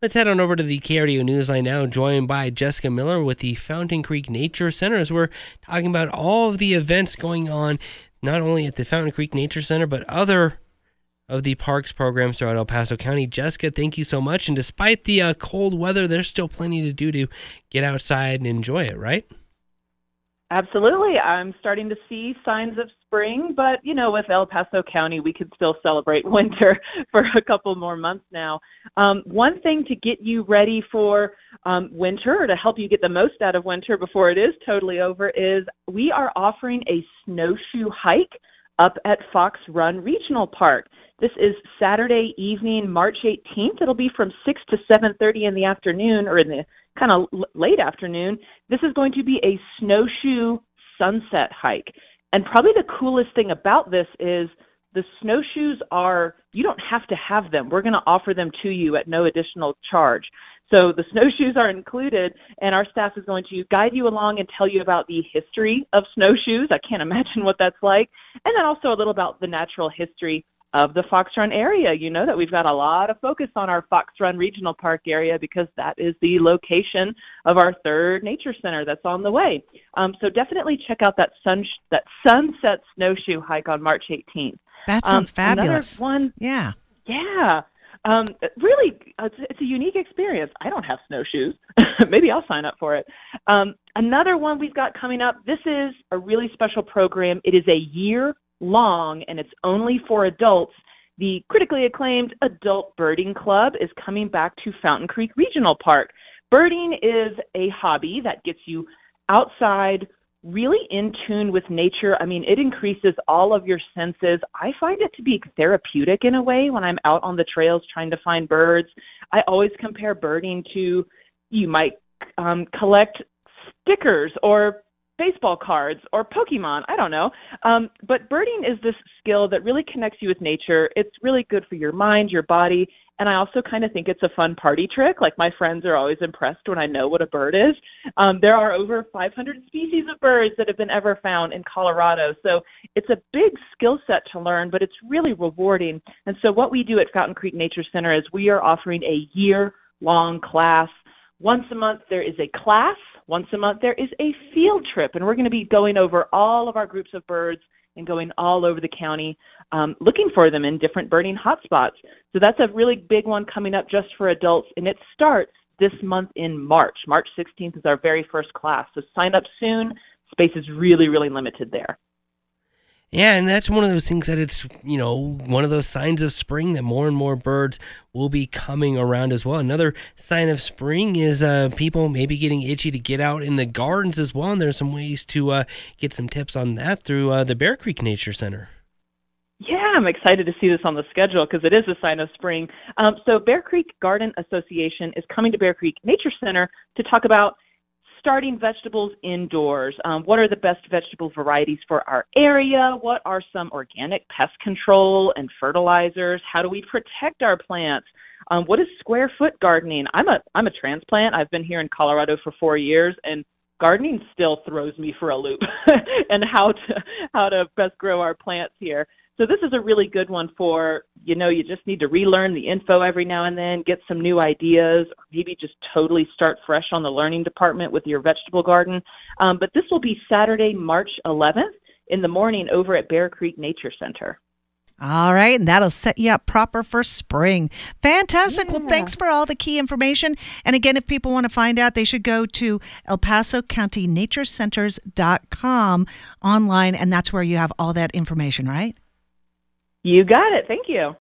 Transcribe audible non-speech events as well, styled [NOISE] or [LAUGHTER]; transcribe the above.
Let's head on over to the KRDO Newsline now, joined by Jessica Miller with the Fountain Creek Nature Center as we're talking about all of the events going on, not only at the Fountain Creek Nature Center, but other of the parks programs throughout El Paso County. Jessica, thank you so much. And despite the uh, cold weather, there's still plenty to do to get outside and enjoy it, right? Absolutely. I'm starting to see signs of spring, but you know, with El Paso County, we could still celebrate [LAUGHS] winter for a couple more months now. Um, one thing to get you ready for um, winter or to help you get the most out of winter before it is totally over is we are offering a snowshoe hike up at Fox Run Regional Park. This is Saturday evening, March 18th. It'll be from 6 to 7:30 in the afternoon or in the kind of late afternoon, this is going to be a snowshoe sunset hike. And probably the coolest thing about this is the snowshoes are, you don't have to have them. We're going to offer them to you at no additional charge. So the snowshoes are included, and our staff is going to guide you along and tell you about the history of snowshoes. I can't [LAUGHS] imagine what that's like. And then also a little about the natural history of the Fox Run area. You know that we've got a lot of focus on our Fox Run Regional Park area because that is the location of our third nature center that's on the way. Um, so definitely check out that sun that sunset snowshoe hike on March 18th. That sounds um, fabulous. one, yeah, yeah. Um, really, it's, it's, a unique experience. I don't have snowshoes. [LAUGHS] Maybe I'll sign up for it. Um, another one we've got coming up. This is a really special program. It is a year long and it's only for adults, the critically acclaimed Adult Birding Club is coming back to Fountain Creek Regional Park. Birding is a hobby that gets you outside, really in tune with nature. I mean, it increases all of your senses. I find it to be therapeutic in a way when I'm out on the trails trying to find birds. I always compare birding to you might um, collect stickers or baseball cards or Pokemon. I don't know. Um, but birding is this skill that really connects you with nature. It's really good for your mind, your body, and I also kind of think it's a fun party trick. Like my friends are always impressed when I know what a bird is. Um, there are over 500 species of birds that have been ever found in Colorado. So it's a big skill set to learn, but it's really rewarding. And so what we do at Fountain Creek Nature Center is we are offering a year long class. Once a month, there is a class once a month, there is a field trip, and we're going to be going over all of our groups of birds and going all over the county um, looking for them in different birding hotspots. So that's a really big one coming up just for adults, and it starts this month in March. March 16th is our very first class. So sign up soon. Space is really, really limited there. Yeah, and that's one of those things that it's, you know, one of those signs of spring that more and more birds will be coming around as well. Another sign of spring is uh, people maybe getting itchy to get out in the gardens as well. And there's some ways to uh, get some tips on that through uh, the Bear Creek Nature Center. Yeah, I'm excited to see this on the schedule because it is a sign of spring. Um, so, Bear Creek Garden Association is coming to Bear Creek Nature Center to talk about starting vegetables indoors. Um, what are the best vegetable varieties for our area? What are some organic pest control and fertilizers? How do we protect our plants? Um, what is square foot gardening? I'm a I'm a transplant. I've been here in Colorado for four years, and gardening still throws me for a loop. [LAUGHS] and how to how to best grow our plants here. So this is a really good one for, you know, you just need to relearn the info every now and then, get some new ideas, or maybe just totally start fresh on the learning department with your vegetable garden. Um, but this will be Saturday, March 11th in the morning over at Bear Creek Nature Center. All right, and that'll set you up proper for spring. Fantastic. Yeah. Well, thanks for all the key information. And again, if people want to find out, they should go to El Paso County Nature Centers.com online, and that's where you have all that information, right? You got it. Thank you.